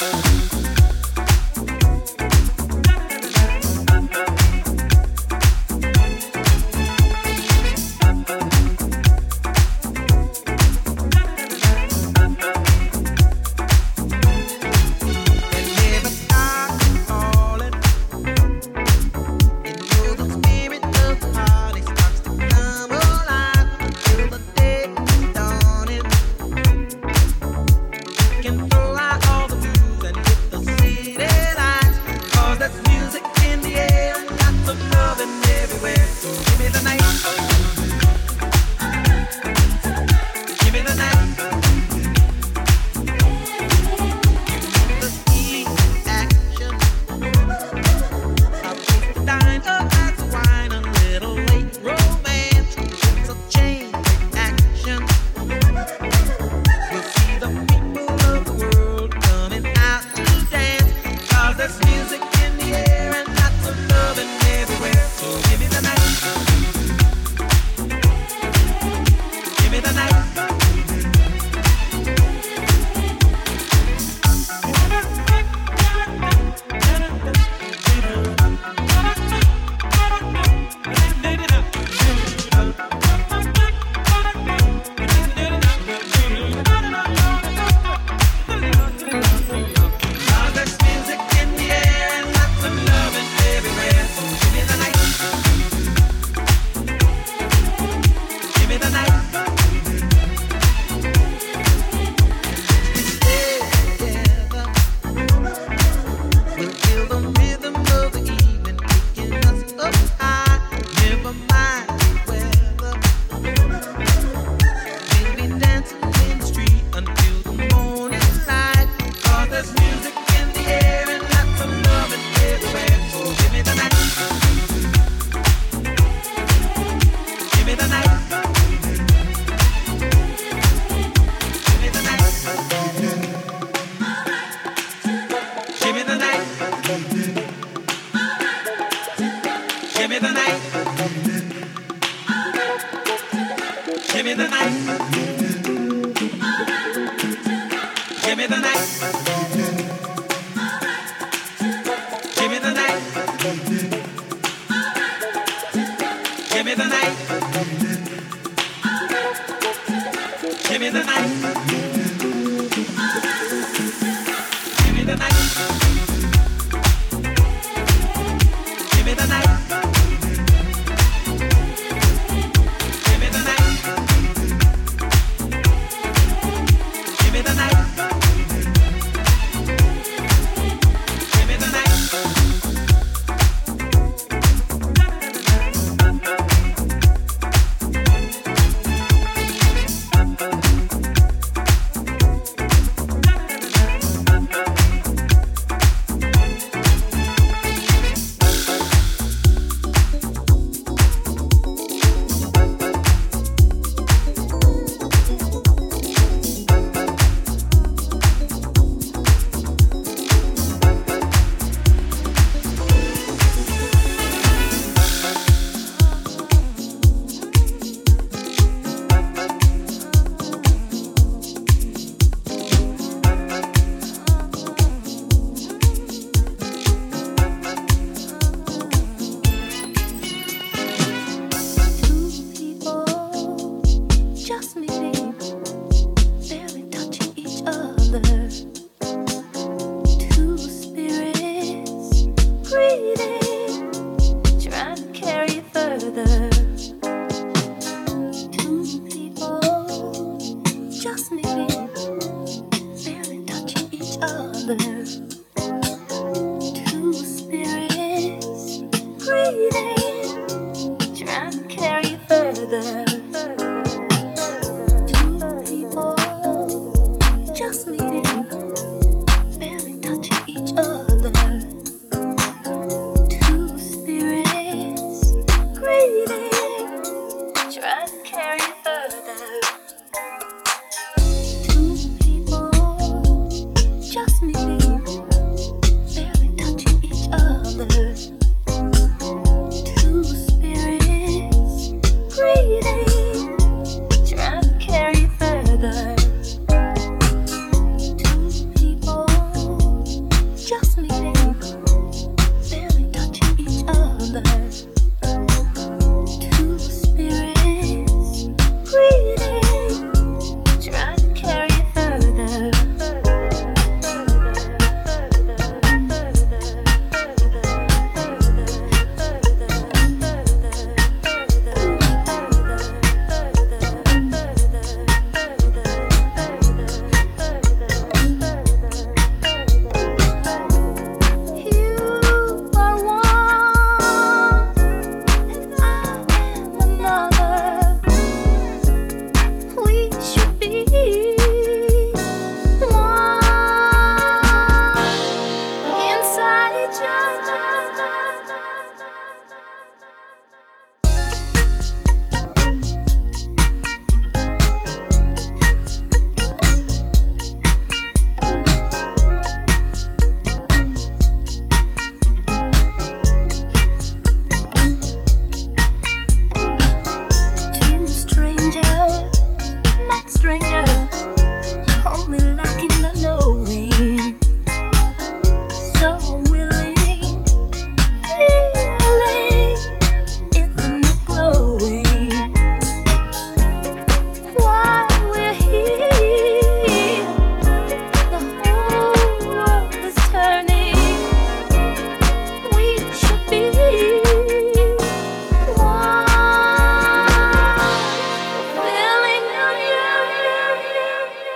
Uh-huh.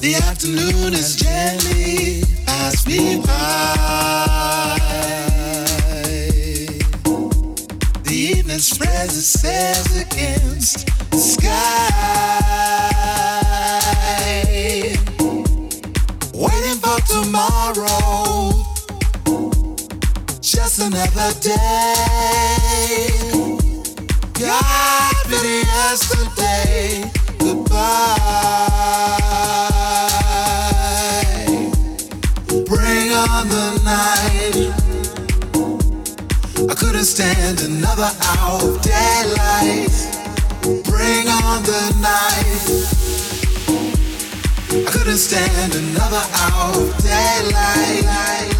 The afternoon is gently passed me by. The evening spreads its sails against the sky. Waiting for tomorrow, just another day. God, yesterday, goodbye. ring on the night. I couldn't stand another hour of daylight. Bring on the night. I couldn't stand another hour of daylight.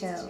Tune